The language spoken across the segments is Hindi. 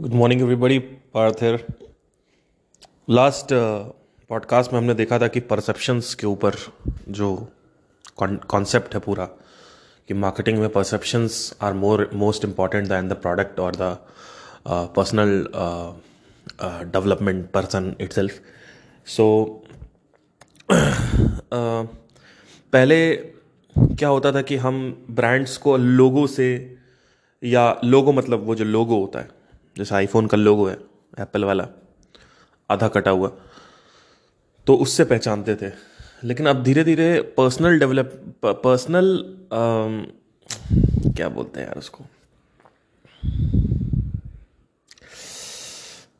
Good morning everybody Parth here last podcast में हमने देखा था कि परसेप्शंस के ऊपर जो कॉन्सेप्ट है पूरा, कि मार्केटिंग में perceptions are more most important than the product और the personal development person itself so पहले क्या होता था कि हम ब्रांड्स को लोगों से या लोगो मतलब वो जो लोगो होता है जैसे आईफोन का लोगो है एप्पल वाला, आधा कटा हुआ तो उससे पहचानते थे। लेकिन अब धीरे धीरे पर्सनल डेवलप पर्सनल क्या बोलते हैं यार उसको?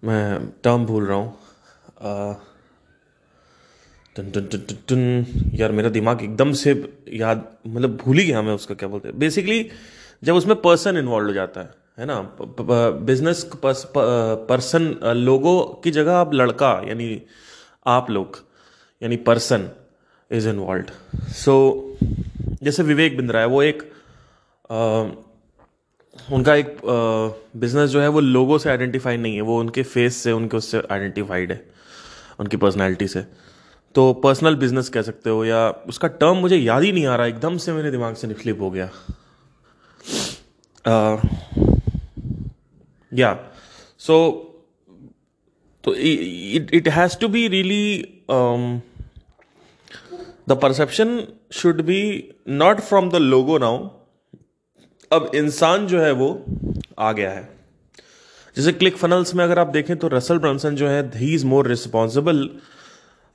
मैं टर्म भूल रहा हूँ। टन टन टन टन यार मेरा दिमाग एकदम से याद मतलब भूल ही गया मैं उसका क्या बोलते हैं। बेसिकली जब उसमें पर्सन इन्वॉल्व हो जाता है है ना? बिज़नेस पर्सन लोगों की जगह आप लड़का यानी आप लोग यानी पर्सन इज़ इन्वॉल्व सो जैसे विवेक बिंद्रा है वो एक आ, उनका एक बिज़नेस जो है वो लोगों से आइडेंटिफाई नहीं है। वो उनके फेस से उनके उससे आइडेंटिफाइड है उनकी पर्सनैलिटी से। तो पर्सनल बिज़नेस कह सकते हो या उसका टर्म मुझे याद ही नहीं आ रहा एकदम से मेरे दिमाग से निफ्लिप हो गया। Yeah. So so it, it has to be really um, the perception should be not from the logo now. अब इंसान जो है वो आ गया है। जैसे क्लिक फनल्स में अगर आप देखें तो रसल ब्रंसन जो है he is more responsible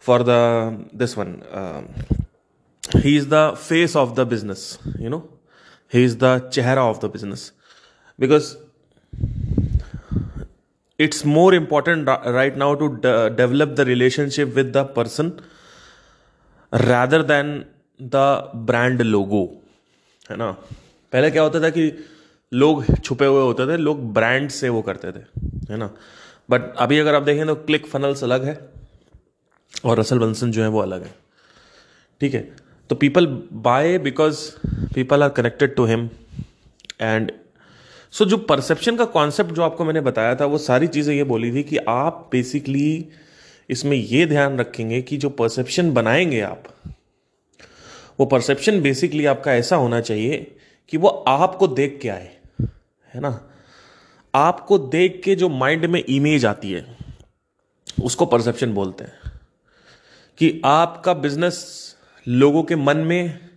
for the this one he is the face of the business you know he is the चेहरा of the business because more important right now to de- develop the relationship with the person rather than the brand logo. है ना? पहले क्या होता था कि लोग छुपे हुए होते थे, लोग ब्रांड से वो करते थे, है ना? बट अभी अगर आप देखें तो क्लिक फनल्स अलग है और रसल बंसन जो है वो अलग है। ठीक है? तो people buy because people are connected to him and so so, जो परसेप्शन का कॉन्सेप्ट जो आपको मैंने बताया था वो सारी चीज़ें ये बोली थी कि आप बेसिकली इसमें ये ध्यान रखेंगे कि जो परसेप्शन बनाएँगे आप वो परसेप्शन बेसिकली आपका ऐसा होना चाहिए कि वो आपको देख के आए है ना? आपको देख के जो माइंड में इमेज आती है उसको परसेप्शन बोलते हैं। कि आपका बिज़नेस लोगों के मन में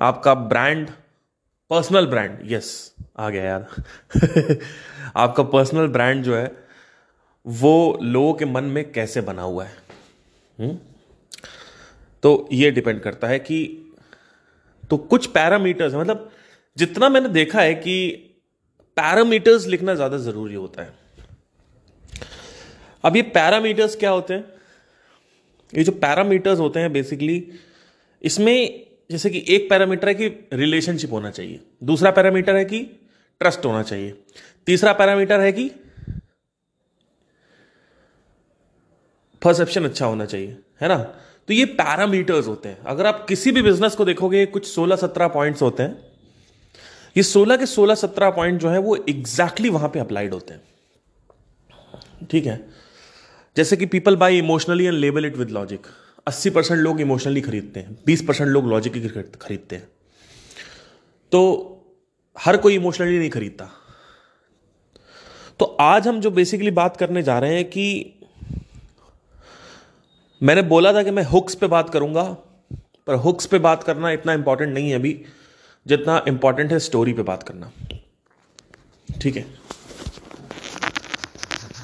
आपका ब्रांड पर्सनल ब्रांड यस आ गया यार. आपका पर्सनल ब्रांड जो है, वो लोगों के मन में कैसे बना हुआ है? हुँ? हम्म? तो ये डिपेंड करता है कि तो कुछ पैरामीटर्स मतलब जितना मैंने देखा है कि पैरामीटर्स लिखना ज़्यादा ज़रूरी होता है। अब ये पैरामीटर्स क्या होते हैं? ये जो पैरामीटर्स होते हैं बेसिकली इसमें जैसे कि एक पैरामीटर है कि रिलेशनशिप होना चाहिए, दूसरा पैरामीटर है कि ट्रस्ट होना चाहिए, तीसरा पैरामीटर है कि परसेप्शन अच्छा होना चाहिए, है ना? तो ये पैरामीटर्स होते हैं। अगर आप किसी भी बिज़नेस को देखोगे, कुछ 16 17 पॉइंट्स होते हैं, ये 16 के 16 17 पॉइंट जो है, वो एग्जैक्टली exactly वहाँ पे अप्लाइड होते हैं। ठीक है? जैसे कि people buy emotionally and label it with logic अस्सी परसेंट लोग इमोशनली खरीदते हैं, बीस परसेंट लोग लॉजिकली खरीदते हैं। तो हर कोई इमोशनली नहीं खरीदता। तो आज हम जो बेसिकली बात करने जा रहे हैं कि मैंने बोला था कि मैं हुक्स पे बात करूँगा, पर हुक्स पे बात करना इतना इंपॉर्टेंट नहीं है अभी, जितना इंपॉर्टेंट है स्टोरी पे बात करना। ठीक है?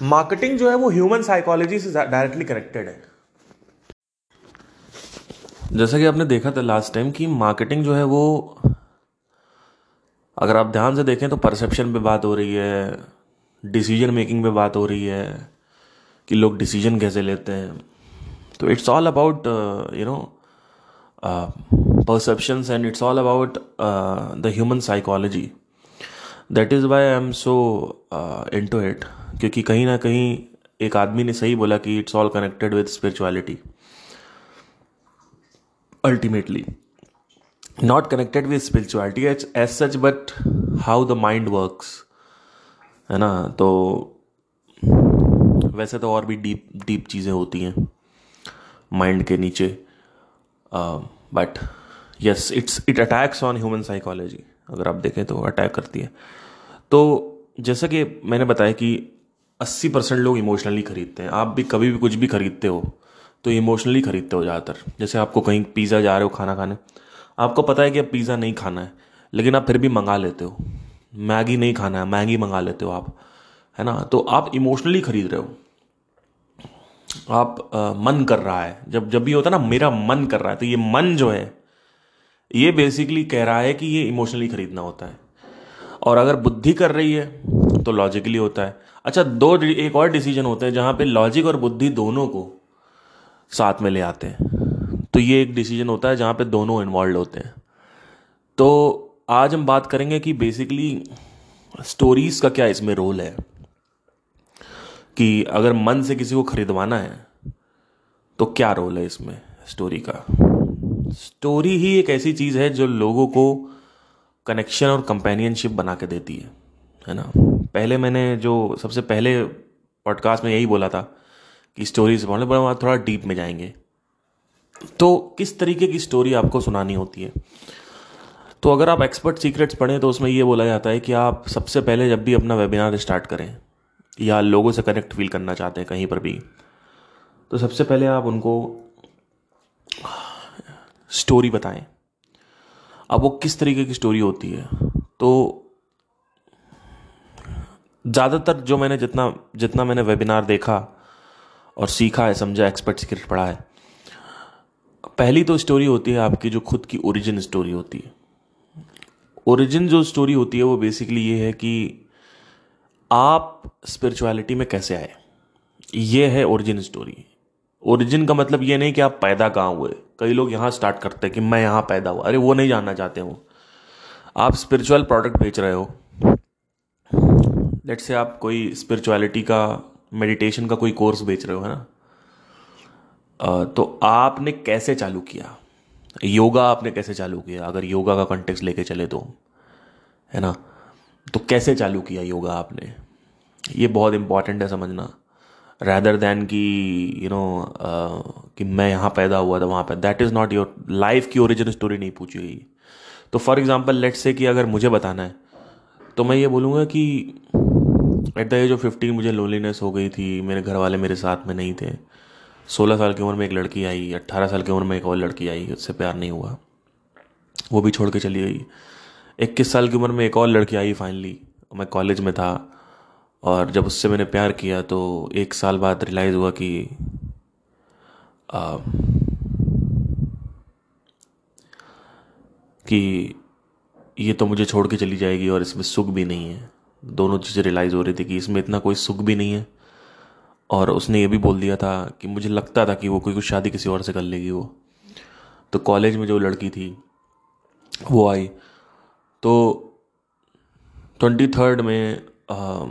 मार्केटिंग जो है वो ह्यूमन साइकोलॉजी से डायरेक्टली कनेक्टेड है। जैसा कि आपने देखा था लास्ट टाइम कि मार्केटिंग जो है वो, अगर आप ध्यान से देखें तो परसेप्शन पे बात हो रही है डिसीज़न मेकिंग पे बात हो रही है, कि लोग डिसीज़न कैसे लेते हैं। तो it's all about you know perceptions and it's all about the human psychology that is why I am so into it क्योंकि कहीं ना कहीं एक आदमी ने सही बोला कि it's all connected with spirituality ultimately. Not connected with spirituality as, as such but how the mind works. है ना? तो वैसे तो और भी डीप डीप चीज़ें होती हैं माइंड के नीचे। But yes it's it attacks on human psychology अगर आप देखें तो अटैक करती है। तो जैसा कि मैंने बताया कि 80 परसेंट लोग इमोशनली खरीदते हैं। आप भी कभी भी कुछ भी खरीदते हो तो इमोशनली खरीदते हो ज़्यादातर। जैसे आपको कहीं पिज़्ज़ा जा रहे हो खाना खाने। आपको पता है कि अब पिज़्ज़ा नहीं खाना है लेकिन आप फिर भी मंगा लेते हो। मैगी नहीं खाना है मैगी मंगा लेते हो आप है ना? तो आप इमोशनली खरीद रहे हो। आप आ, मन कर रहा है। जब जब भी होता है ना मेरा मन कर रहा है तो ये मन जो है ये बेसिकली कह रहा है कि ये इमोशनली खरीदना होता है। और अगर बुद्धि कर रही है तो लॉजिकली होता है। अच्छा दो एक और डिसीज़न होते हैं जहाँ पे लॉजिक और बुद्धि दोनों को साथ में ले आते हैं। तो ये एक डिसीज़न होता है जहाँ पे दोनों इन्वॉल्व होते हैं। तो आज हम बात करेंगे कि बेसिकली स्टोरीज का क्या इसमें रोल है? कि अगर मन से किसी को खरीदवाना है तो क्या रोल है इसमें स्टोरी का? स्टोरी ही एक ऐसी चीज़ है जो लोगों को कनेक्शन और कंपेनियनशिप बना के देती है है ना? पहले मैंने जो सबसे पहले पॉडकास्ट में यही बोला था कि स्टोरी से पढ़ने पर थोड़ा डीप में जाएँगे। तो किस तरीके की स्टोरी आपको सुनानी होती है? तो अगर आप एक्सपर्ट सीक्रेट्स पढ़ें तो उसमें ये बोला जाता है कि आप सबसे पहले जब भी अपना वेबिनार स्टार्ट करें, या लोगों से कनेक्ट फील करना चाहते हैं कहीं पर भी तो सबसे पहले आप उनको स्टोरी बताएँ। अब वो किस तरीके की स्टोरी होती है? तो ज़्यादातर जो मैंने जितना जितना मैंने वेबिनार देखा और सीखा है, समझा एक्सपर्ट सीक्रेट पढ़ा है। पहली तो स्टोरी होती है आपकी जो खुद की ओरिजिन स्टोरी होती है। ओरिजिन जो स्टोरी होती है वो बेसिकली ये है कि आप स्पिरिचुअलिटी में कैसे आए? ये है ओरिजिन स्टोरी ओरिजिन का मतलब ये नहीं कि आप पैदा कहाँ हुए। कई लोग यहाँ स्टार्ट करते हैं कि मैं यहाँ पैदा हुआ। अरे, वो नहीं जानना चाहते हो। आप स्पिरिचुअल प्रोडक्ट बेच रहे हो। लेट से आप कोई स्पिरिचुअलिटी का मेडिटेशन का कोई कोर्स बेच रहे हो, है ना? तो आपने कैसे चालू किया? योगा आपने कैसे चालू किया? अगर योगा का कॉन्टेक्स्ट लेके चले तो है ना? तो कैसे चालू किया योगा आपने? ये बहुत इंपॉर्टेंट है समझना। रैदर देन कि यू नो कि मैं यहाँ पैदा हुआ था, वहाँ पर that is not your life की ओरिजिन स्टोरी नहीं पूछी गई तो फॉर एग्ज़ाम्पल लेट से कि अगर मुझे बताना है तो मैं ये बोलूँगा कि at the age of fifteen मुझे लोनलीनेस हो गई थी मेरे घर वाले मेरे साथ में नहीं थे। सोलह साल की उम्र में एक लड़की आई अट्ठारह साल की उम्र में एक और लड़की आई उससे प्यार नहीं हुआ। वो भी छोड़ के चली गई। इक्कीस साल की उम्र में एक और लड़की आई फाइनली मैं कॉलेज में था और जब उससे मैंने प्यार किया तो एक साल बाद रियलाइज़ हुआ कि आ, कि ये तो मुझे छोड़ के चली जाएगी और इसमें सुख भी नहीं है। दोनों चीज़ें रियलाइज़ हो रही थी कि इसमें इतना कोई सुख भी नहीं है। और उसने ये भी बोल दिया था कि मुझे लगता था कि वो कोई कुछ शादी किसी और से कर लेगी वो। तो कॉलेज में जो लड़की थी वो आई। तो ट्वेंटी थर्ड में आ,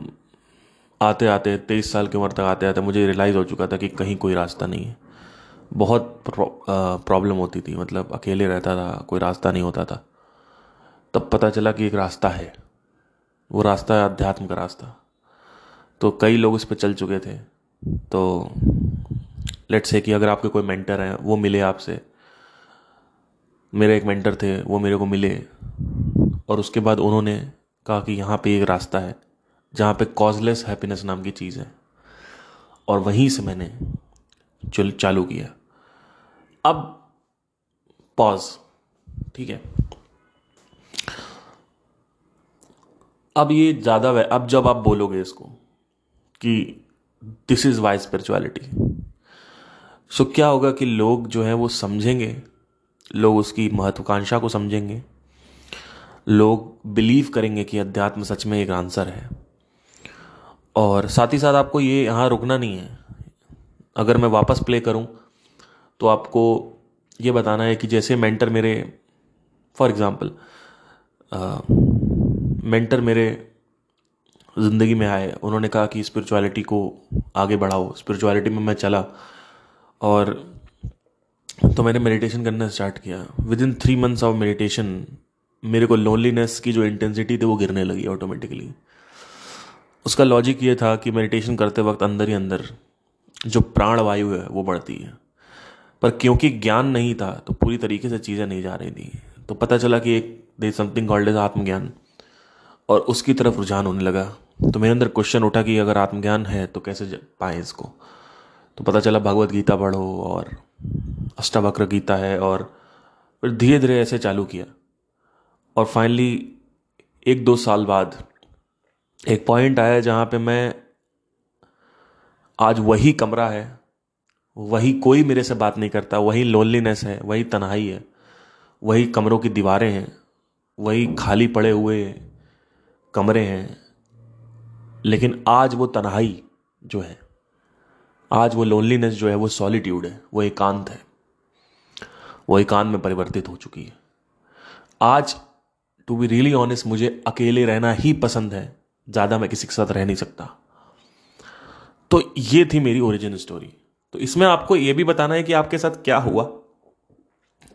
आते आते तेईस साल की उम्र तक आते आते मुझे रियलाइज़ हो चुका था कि कहीं कोई रास्ता नहीं है। बहुत प्रॉब्लम होती थी मतलब अकेले रहता था कोई रास्ता नहीं होता था। तब पता चला कि एक रास्ता है। वो रास्ता है अध्यात्म का रास्ता। तो कई लोग इस पर चल चुके थे। तो लेट से कि अगर आपके कोई मेंटर हैं, वो मिले आपसे। मेरे एक मेंटर थे, वो मेरे को मिले। और उसके बाद उन्होंने कहा कि यहाँ पे एक रास्ता है, जहाँ पे कॉजलेस हैप्पीनेस नाम की चीज़ है। और वहीं से मैंने चल, चालू किया। अब पॉज ठीक है? अब ये ज़्यादा अब जब आप बोलोगे इसको कि this is why spirituality so क्या होगा कि लोग जो है वो समझेंगे, लोग उसकी महत्वाकांक्षा को समझेंगे, लोग बिलीव करेंगे कि अध्यात्म सच में एक आंसर है। और साथ ही साथ आपको ये यहाँ रुकना नहीं है। अगर मैं वापस प्ले करूँ तो आपको ये बताना है कि जैसे मेंटर मेरे फॉर एग्ज़ाम्पल मेंटर मेरे ज़िंदगी में आए। उन्होंने कहा कि स्पिरिचुअलिटी को आगे बढ़ाओ। स्पिरिचुअलिटी में मैं चला और तो मैंने मेडिटेशन करना स्टार्ट किया। Within three months of meditation मेरे को लोनलीनेस की जो इंटेंसिटी थी वो गिरने लगी ऑटोमेटिकली उसका लॉजिक ये था कि मेडिटेशन करते वक्त अंदर ही अंदर जो प्राण वायु है वो बढ़ती है। पर क्योंकि ज्ञान नहीं था तो पूरी तरीके से चीज़ें नहीं जा रही थी। तो पता चला कि एक दे समथिंग कॉल्ड एज आत्मज्ञान। और उसकी तरफ़ रुझान होने लगा। तो मेरे अंदर क्वेश्चन उठा कि अगर आत्मज्ञान है तो कैसे पाए इसको? तो पता चला भगवत गीता पढ़ो और अष्टावक्र गीता है और फिर धीरे धीरे ऐसे चालू किया। और फाइनली एक दो साल बाद, एक पॉइंट आया जहाँ पे मैं आज वही कमरा है, वही कोई मेरे से बात नहीं करता, वही लोनलीनेस है, वही तन्हाई है, वही कमरों की दीवारें हैं, वही खाली पड़े हुए कमरे हैं, लेकिन आज वो तन्हाई जो है, आज वो लोनलीनेस जो है, वो सॉलिट्यूड है, वो एकांत है, वो एकांत में परिवर्तित हो चुकी है। आज टू बी रियली ऑनेस्ट मुझे अकेले रहना ही पसंद है, ज़्यादा मैं किसी के साथ रह नहीं सकता। तो ये थी मेरी ओरिजिन स्टोरी तो इसमें आपको ये भी बताना है कि आपके साथ क्या हुआ?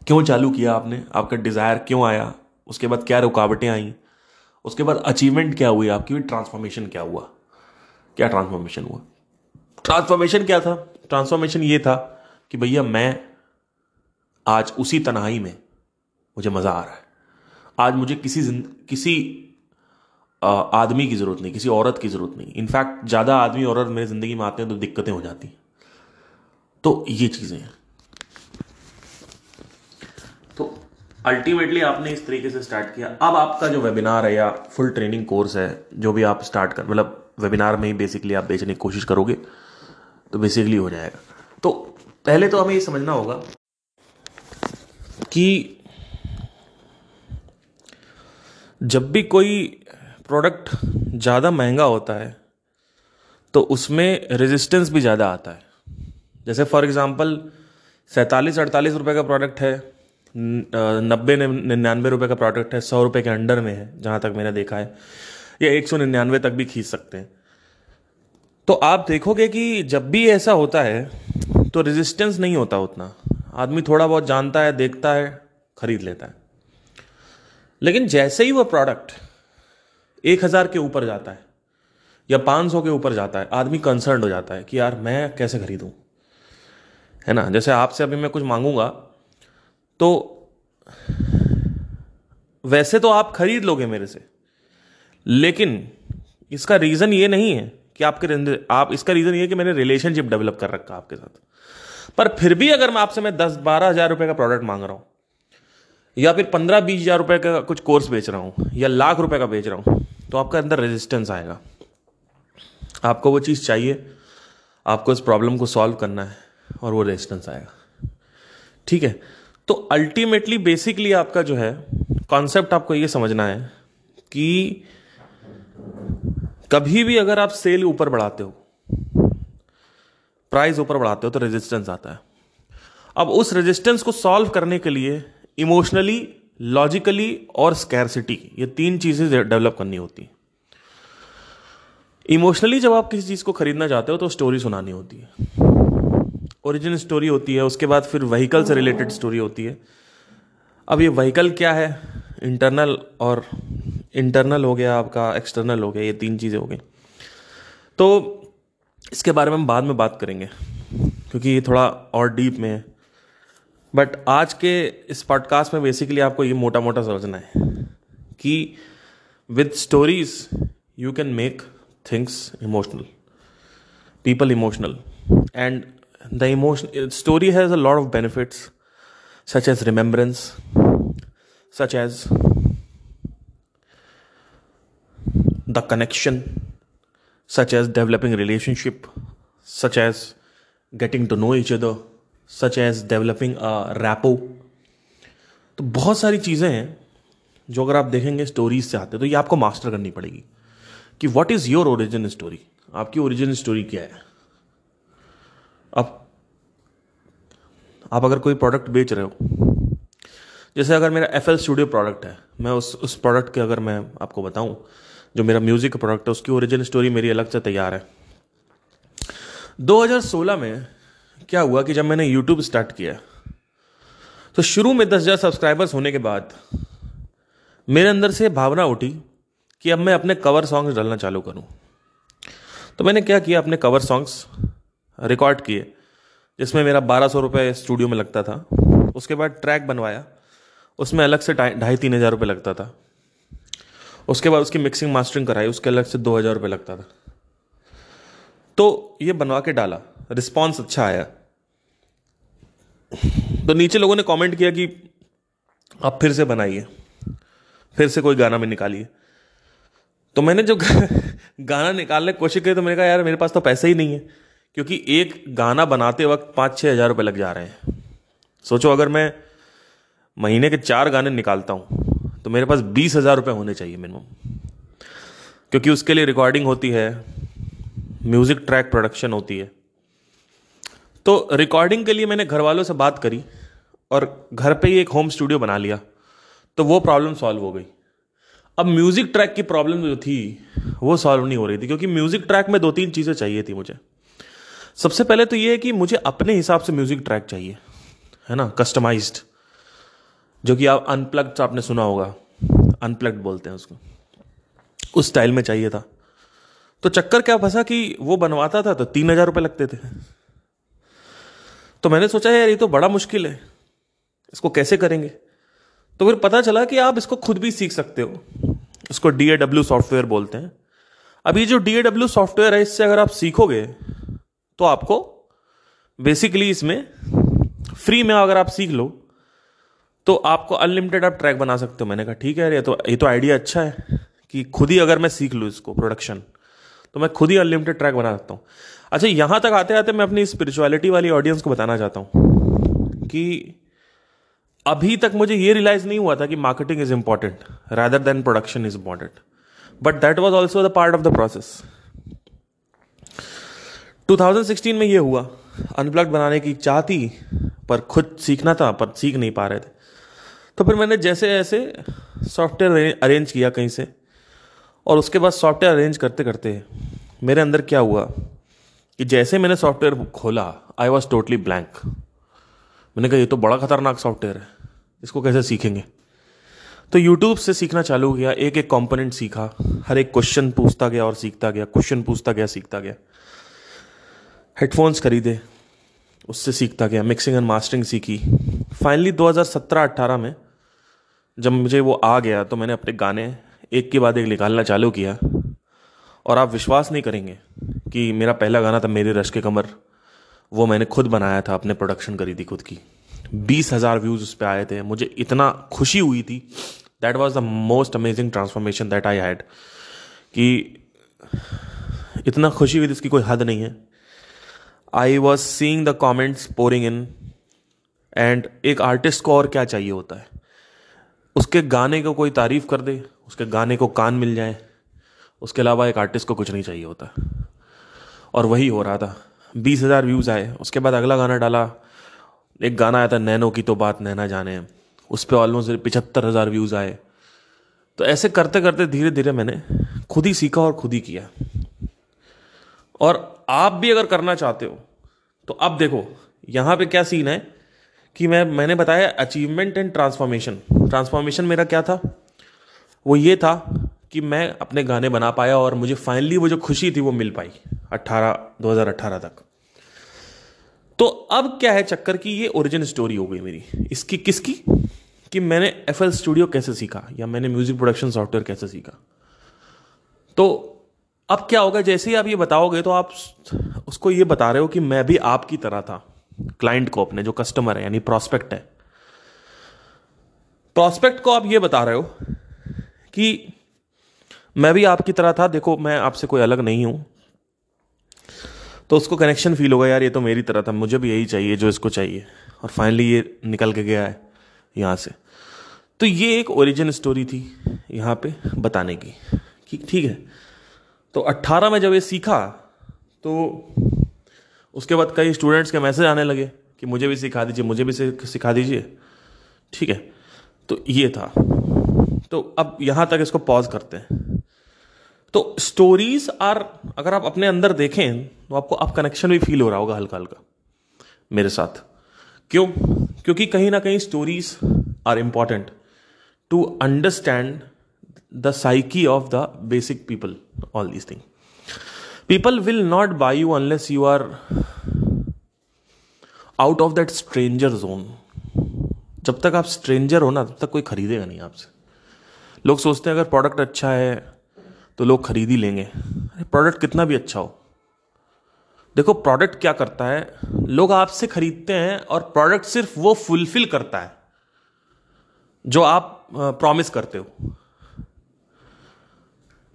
क्यों चालू किया आपने? आपका डिज़ायर क्यों आया? उसके बाद क्या रुकावटें आई? उसके बाद अचीवमेंट क्या हुई आपकी? ट्रांसफॉर्मेशन क्या हुआ? क्या ट्रांसफॉर्मेशन हुआ? ट्रांसफॉर्मेशन क्या था? ट्रांसफॉर्मेशन ये था कि भैया मैं आज उसी तनाई में मुझे मज़ा आ रहा है। आज मुझे किसी किसी आदमी की ज़रूरत नहीं, किसी औरत की ज़रूरत नहीं। इनफैक्ट ज़्यादा आदमी औरत मेरी ज़िंदगी में आते हैं तो दिक्कतें हो जाती हैं। तो ये चीज़ें हैं तो अल्टीमेटली आपने इस तरीके से स्टार्ट किया। अब आपका जो वेबिनार है या फुल ट्रेनिंग कोर्स है, जो भी आप स्टार्ट कर मतलब वेबिनार में ही बेसिकली आप बेचने की कोशिश करोगे तो बेसिकली हो जाएगा। तो पहले तो हमें ये समझना होगा कि जब भी कोई प्रोडक्ट ज़्यादा महँगा होता है तो उसमें रेजिस्टेंस भी ज़्यादा आता है। जैसे फॉर एग्ज़ाम्पल सैंतालीस अड़तालीस रुपए का प्रोडक्ट है नब्बे निन्यानवे रुपए का प्रोडक्ट है, सौ रुपए के अंडर में है, जहाँ तक मैंने देखा है। या एक सौ निन्यानवे तक भी खींच सकते हैं। तो आप देखोगे कि जब भी ऐसा होता है तो रेजिस्टेंस नहीं होता उतना। आदमी थोड़ा बहुत जानता है, देखता है, खरीद लेता है। लेकिन जैसे ही वो प्रोडक्ट एक हज़ार के ऊपर जाता है, या पाँच सौ के ऊपर जाता है, आदमी कंसर्न हो जाता है कि यार, मैं कैसे खरीदूं? है ना? जैसे आपसे अभी मैं कुछ मांगूँगा तो वैसे तो आप खरीद लोगे मेरे से, लेकिन इसका रीज़न ये नहीं है कि आपके आप इसका रीज़न ये है कि मैंने रिलेशनशिप डेवलप कर रखा आपके साथ। पर फिर भी अगर मैं आपसे मैं दस बारह हज़ार रुपये का प्रोडक्ट मांग रहा हूँ, या फिर पंद्रह बीस हज़ार रुपये का कुछ कोर्स बेच रहा हूँ, या लाख रुपये का बेच रहा हूँ तो आपका अंदर रेजिस्टेंस आएगा। आपको वो चीज़ चाहिए, आपको इस प्रॉब्लम को सॉल्व करना है और वो रेजिस्टेंस आएगा। ठीक है? तो अल्टीमेटली बेसिकली आपका जो है कॉन्सेप्ट आपको ये समझना है कि कभी भी अगर आप सेल ऊपर बढ़ाते हो प्राइस ऊपर बढ़ाते हो तो रेजिस्टेंस आता है। अब उस रेजिस्टेंस को सॉल्व करने के लिए इमोशनली लॉजिकली और स्कैरसिटी ये तीन चीज़ें डेवलप करनी होती है। इमोशनली जब आप किसी चीज़ को खरीदना चाहते हो तो स्टोरी सुनानी होती है। ओरिजिनल स्टोरी होती है, उसके बाद फिर व्हीकल से रिलेटेड स्टोरी होती है। अब ये व्हीकल क्या है? इंटरनल और इंटरनल हो गया, आपका एक्सटर्नल हो गया, ये तीन चीज़ें हो गई। तो इसके बारे में हम बाद में बात करेंगे, क्योंकि ये थोड़ा और डीप में है। बट आज के इस पॉडकास्ट में बेसिकली आपको ये मोटा मोटा समझना है कि with stories you can make things emotional people emotional and the emotion story has a lot of benefits such as remembrance such as the connection, such as developing relationship, such as getting to know each other, such as developing a rapport तो बहुत सारी चीज़ें हैं जो अगर आप देखेंगे स्टोरीज से आते तो ये आपको मास्टर करनी पड़ेगी कि what is your origin story आपकी ओरिजिन स्टोरी क्या है? अब, आप अगर कोई प्रोडक्ट बेच रहे हो, जैसे अगर मेरा एफ़ एल स्टूडियो प्रोडक्ट है, मैं उस उस प्रोडक्ट के अगर मैं आपको बताऊँ, जो मेरा म्यूज़िक प्रोडक्ट है, उसकी ओरिजिन स्टोरी मेरी अलग से तैयार है। 2016 में क्या हुआ कि जब मैंने यूट्यूब स्टार्ट किया तो शुरू में दस हज़ार सब्सक्राइबर्स होने के बाद, मेरे अंदर से भावना उठी कि अब मैं अपने कवर सॉन्ग्स डालना चालू करूँ। तो मैंने क्या किया, अपने कवर सॉन्ग्स रिकॉर्ड किए, जिसमें मेरा बारह सौ रुपये स्टूडियो में लगता था। उसके बाद ट्रैक बनवाया, उसमें अलग से ढाई तीन हज़ार रुपये लगता था। उसके बाद उसकी मिक्सिंग, मास्टरिंग कराई, उसके अलग से दो हज़ार रुपये लगता था। तो ये बनवा के डाला रिस्पॉन्स अच्छा आया। तो नीचे लोगों ने कमेंट किया कि आप फिर से बनाइए, फिर से कोई गाना में निकालिए। तो मैंने जो गाना निकालने की कोशिश की तो मैंने कहा, यार, मेरे पास तो पैसे ही नहीं है। क्योंकि एक गाना बनाते वक्त पाँच छः हज़ार रुपये लग जा रहे हैं। सोचो, अगर मैं महीने के चार गाने निकालता हूँ तो मेरे पास बीस हज़ार रुपये होने चाहिए मिनिमम क्योंकि उसके लिए रिकॉर्डिंग होती है म्यूज़िक ट्रैक प्रोडक्शन होती है। तो रिकॉर्डिंग के लिए मैंने घर वालों से बात करी और घर पे ही एक होम स्टूडियो बना लिया तो वो प्रॉब्लम सॉल्व हो गई। अब म्यूज़िक ट्रैक की प्रॉब्लम जो थी, वो सॉल्व नहीं हो रही थी, क्योंकि म्यूज़िक ट्रैक में दो तीन चीज़ें चाहिए थी मुझे। सबसे पहले तो ये है कि मुझे अपने हिसाब से म्यूज़िक ट्रैक चाहिए, है ना? कस्टमाइज्ड जो कि आप अनप्लग्ड आपने सुना होगा। अनप्लग्ड बोलते हैं उसको। उस स्टाइल में चाहिए था। तो चक्कर क्या फंसा कि वो बनवाता था तो तीन हज़ार रुपये लगते थे। तो मैंने सोचा, यार, ये तो बड़ा मुश्किल है। इसको कैसे करेंगे? तो फिर पता चला कि आप इसको खुद भी सीख सकते हो। इसको डी सॉफ्टवेयर बोलते हैं। अब ये जो डीएडब्ल्यू सॉफ्टवेयर है, इससे अगर आप सीखोगे तो आपको बेसिकली इसमें फ्री में अगर आप सीख लो तो आपको अनलिमिटेड आप ट्रैक बना सकते हो। मैंने कहा, ठीक है, ये तो ये तो आइडिया अच्छा है कि खुद ही अगर मैं सीख लूँ इसको प्रोडक्शन तो मैं खुद ही अनलिमिटेड ट्रैक बना सकता हूँ। अच्छा यहाँ तक आते आते मैं अपनी स्पिरिचुअलिटी वाली ऑडियंस को बताना चाहता हूँ कि अभी तक मुझे ये रियलाइज़ नहीं हुआ था कि marketing is important rather than production is important but that was also the part of the process 2016 में ये हुआ। अनप्लग बनाने की इच्छा थी पर खुद सीखना था, पर सीख नहीं पा रहे थे। तो फिर मैंने जैसे ऐसे सॉफ्टवेयर अरेंज किया कहीं से। और उसके बाद सॉफ्टवेयर अरेंज करते करते मेरे अंदर क्या हुआ कि जैसे मैंने सॉफ्टवेयर खोला आई वॉज़ टोटली ब्लैंक मैंने कहा, ये तो बड़ा खतरनाक सॉफ्टवेयर है, इसको कैसे सीखेंगे? तो यूट्यूब से सीखना चालू किया एक एक कंपोनेंट सीखा, हर एक क्वेश्चन पूछता गया और सीखता गया क्वेश्चन पूछता गया, सीखता गया। हेडफोन्स खरीदे, उससे सीखता गया मिक्सिंग एंड मास्टरिंग सीखी। फाइनली 2017-18 में, जब मुझे वो आ गया तो मैंने अपने गाने एक के बाद एक निकालना चालू किया। और आप विश्वास नहीं करेंगे कि मेरा पहला गाना था मेरे रश के कमर। वो मैंने खुद बनाया था, अपने प्रोडक्शन करी थी खुद की। बीस हज़ार व्यूज़ उस पर आए थे। मुझे इतना खुशी हुई थी। That was the most amazing transformation that I had कि इतना खुशी हुई थी, इसकी कोई हद नहीं है। I was seeing the comments pouring in and एक आर्टिस्ट को और क्या चाहिए होता है? उसके गाने को कोई तारीफ़ कर दे, उसके गाने को कान मिल जाए, उसके अलावा एक आर्टिस्ट को कुछ नहीं चाहिए होता। और वही हो रहा था। बीस हज़ार व्यूज़ आए, उसके बाद अगला गाना डाला, एक गाना आया था, नैनो की तो बात, नैना जाने। उस पर ऑलमोस्ट पिछहत्तर हज़ार व्यूज़ आए। तो ऐसे करते करते धीरे धीरे मैंने खुद ही सीखा और खुद ही किया। और आप भी अगर करना चाहते हो तो अब देखो, यहाँ पे क्या सीन है कि मैं, मैंने बताया अचीवमेंट एंड ट्रांसफॉर्मेशन ट्रांसफॉर्मेशन मेरा क्या था? वो ये था कि मैं अपने गाने बना पाया और मुझे फाइनली वो जो खुशी थी वो मिल पाई 18 2018 तक। तो अब क्या है चक्कर की ये ओरिजिन स्टोरी हो गई मेरी। इसकी किसकी? कि मैंने एफएल स्टूडियो कैसे सीखा या मैंने म्यूज़िक प्रोडक्शन सॉफ्टवेयर कैसे सीखा? तो अब क्या होगा, जैसे ही आप ये बताओगे तो आप उसको ये बता रहे हो कि मैं भी आपकी तरह था क्लाइंट को अपने, जो कस्टमर है, यानी प्रोस्पेक्ट है। प्रोस्पेक्ट को आप ये बता रहे हो कि मैं भी आपकी तरह था, देखो, मैं आपसे कोई अलग नहीं हूँ। तो उसको कनेक्शन फील होगा, यार, ये तो मेरी तरह था, मुझे भी यही चाहिए, जो इसको चाहिए। और फाइनली ये निकल के गया है, यहाँ से। तो ये एक ओरिजिन स्टोरी थी यहाँ पे बताने की, कि ठीक है। तो 18 में जब ये सीखा तो उसके बाद कई स्टूडेंट्स के मैसेज आने लगे कि मुझे भी सिखा दीजिए, मुझे भी सिखा दीजिए। ठीक है तो ये था। तो अब यहाँ तक इसको पॉज करते हैं। तो स्टोरीज आर अगर आप अपने अंदर देखें तो आपको अब कनेक्शन भी फील हो रहा होगा हल्का हल्का, मेरे साथ। क्यों? क्योंकि कहीं ना कहीं stories are important to understand the psyche of the basic people all these thing people will not buy you unless you are out of that stranger zone जब तक आप स्ट्रेंजर हो ना, तब तक कोई खरीदेगा नहीं आपसे। लोग सोचते हैं, अगर प्रोडक्ट अच्छा है तो लोग खरीद ही लेंगे। अरे प्रोडक्ट कितना भी अच्छा हो। देखो प्रोडक्ट क्या करता है? लोग आपसे खरीदते हैं और प्रोडक्ट सिर्फ़ वो फुलफिल करता है, जो आप प्रॉमिस करते हो।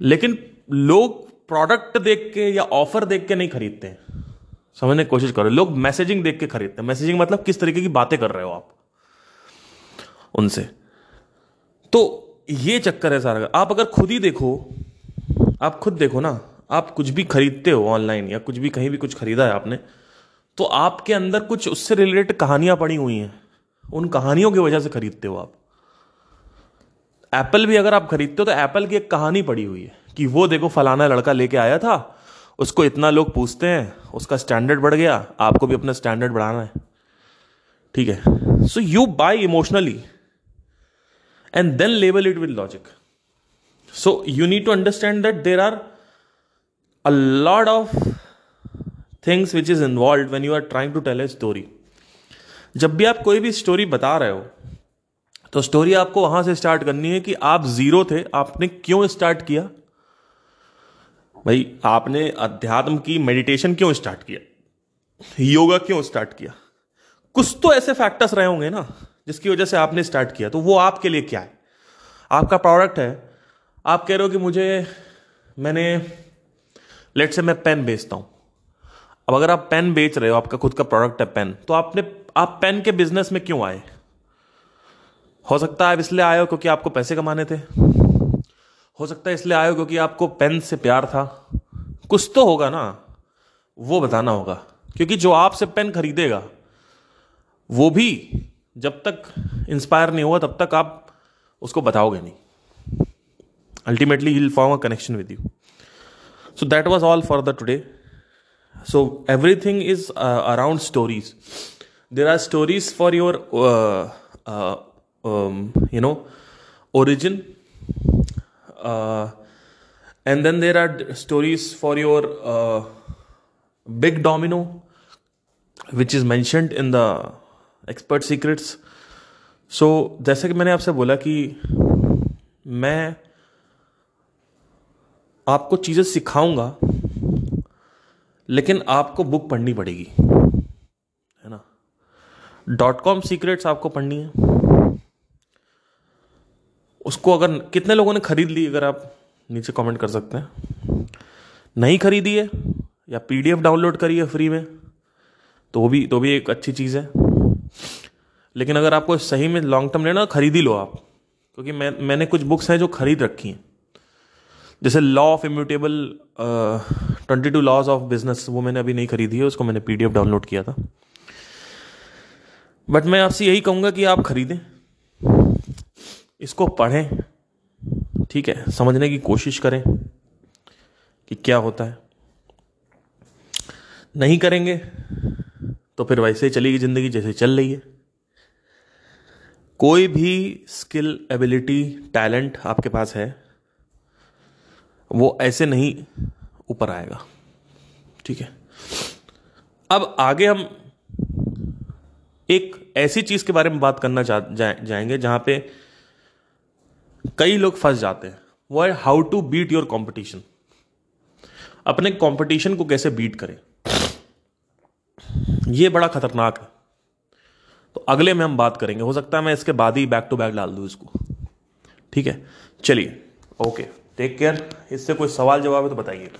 लेकिन लोग प्रोडक्ट देख के या ऑफ़र देख के नहीं खरीदते। हैं समझने की कोशिश करो। लोग मैसेजिंग देख के खरीदते हैं। मैसेजिंग मतलब किस तरीके की बातें कर रहे हो आप? उनसे। तो ये चक्कर है सारा। आप अगर खुद ही देखो, आप खुद देखो ना, आप कुछ भी खरीदते हो ऑनलाइन या कुछ भी कहीं भी कुछ खरीदा है आपने तो आपके अंदर कुछ उससे रिलेटेड कहानियाँ पड़ी हुई हैं। उन कहानियों की वजह से खरीदते हो आप। एप्पल भी अगर आप खरीदते हो तो एप्पल की एक कहानी पड़ी हुई है कि वो देखो फलाना लड़का लेके आया था, उसको इतना लोग पूछते हैं, उसका स्टैंडर्ड बढ़ गया, आपको भी अपना स्टैंडर्ड बढ़ाना है। ठीक है? So you buy emotionally and then label it with logic so you need to understand that there are a lot of things which is involve when you are trying to tell a story जब भी आप कोई भी स्टोरी बता रहे हो तो स्टोरी आपको वहाँ से स्टार्ट करनी है कि आप ज़ीरो थे, आपने क्यों स्टार्ट किया? भाई, आपने अध्यात्म की मेडिटेशन क्यों स्टार्ट किया? योगा क्यों स्टार्ट किया? कुछ तो ऐसे फैक्टर्स रहे होंगे ना, जिसकी वजह से आपने स्टार्ट किया। तो वो आपके लिए क्या है? आपका प्रोडक्ट है, आप कह रहे हो कि मुझे, मैंने लेट से मैं पेन बेचता हूँ। अब अगर आप पेन बेच रहे हो, आपका खुद का प्रोडक्ट है पेन तो आपने, आप पेन के बिज़नेस में क्यों आए? हो सकता है आप इसलिए आए हो क्योंकि आपको पैसे कमाने थे। हो सकता है इसलिए आए हो क्योंकि आपको पेन से प्यार था। कुछ तो होगा ना, वो बताना होगा। क्योंकि जो आपसे पेन खरीदेगा, वो भी जब तक इंस्पायर नहीं हुआ, तब तक आप उसको बताओगे नहीं। Ultimately he'll form a connection with you so that was all for the today so everything is around stories there are stories for your you know origin and then there are stories for your big domino which is mentioned in the expert secrets so जैसे कि मैंने आपसे बोला कि मैं आपको चीज़ें सिखाऊँगा, लेकिन आपको बुक पढ़नी पड़ेगी, है ना? डॉट कॉम सीक्रेट्स आपको पढ़नी है। उसको अगर कितने लोगों ने खरीद ली, अगर आप नीचे कमेंट कर सकते हैं। नहीं खरीदी है, या पीडीएफ डाउनलोड करी है फ्री में तो वो भी तो भी एक अच्छी चीज़ है। लेकिन अगर आपको सही में लॉन्ग टर्म लेना खरीद ही लो आप, क्योंकि मैं, मैंने कुछ बुक्स हैं जो खरीद रखी हैं। जैसे law of immutable twenty two laws of business वो मैंने अभी नहीं खरीदी है, उसको मैंने पीडीएफ डाउनलोड किया था। बट मैं आपसे यही कहूँगा कि आप खरीदें। इसको पढ़ें ठीक है समझने की कोशिश करें कि क्या होता है। नहीं करेंगे तो फिर वैसे ही चलेगी ज़िंदगी जैसे चल रही है। कोई भी स्किल एबिलिटी टैलेंट आपके पास है वो ऐसे नहीं ऊपर आएगा ठीक है। अब आगे हम एक ऐसी चीज़ के बारे में बात करना जा, जा, जाएँगे जहाँ पे कई लोग फंस जाते हैं। वो है how to beat your competition अपने कॉम्पिटिशन को कैसे बीट करें? ये बड़ा खतरनाक है। तो अगले में हम बात करेंगे। हो सकता है मैं इसके बाद ही बैक टू बैक डाल दूँ इसको। ठीक है? चलिए। ओके टेक केयर इससे कोई सवाल जवाब है तो बताइए।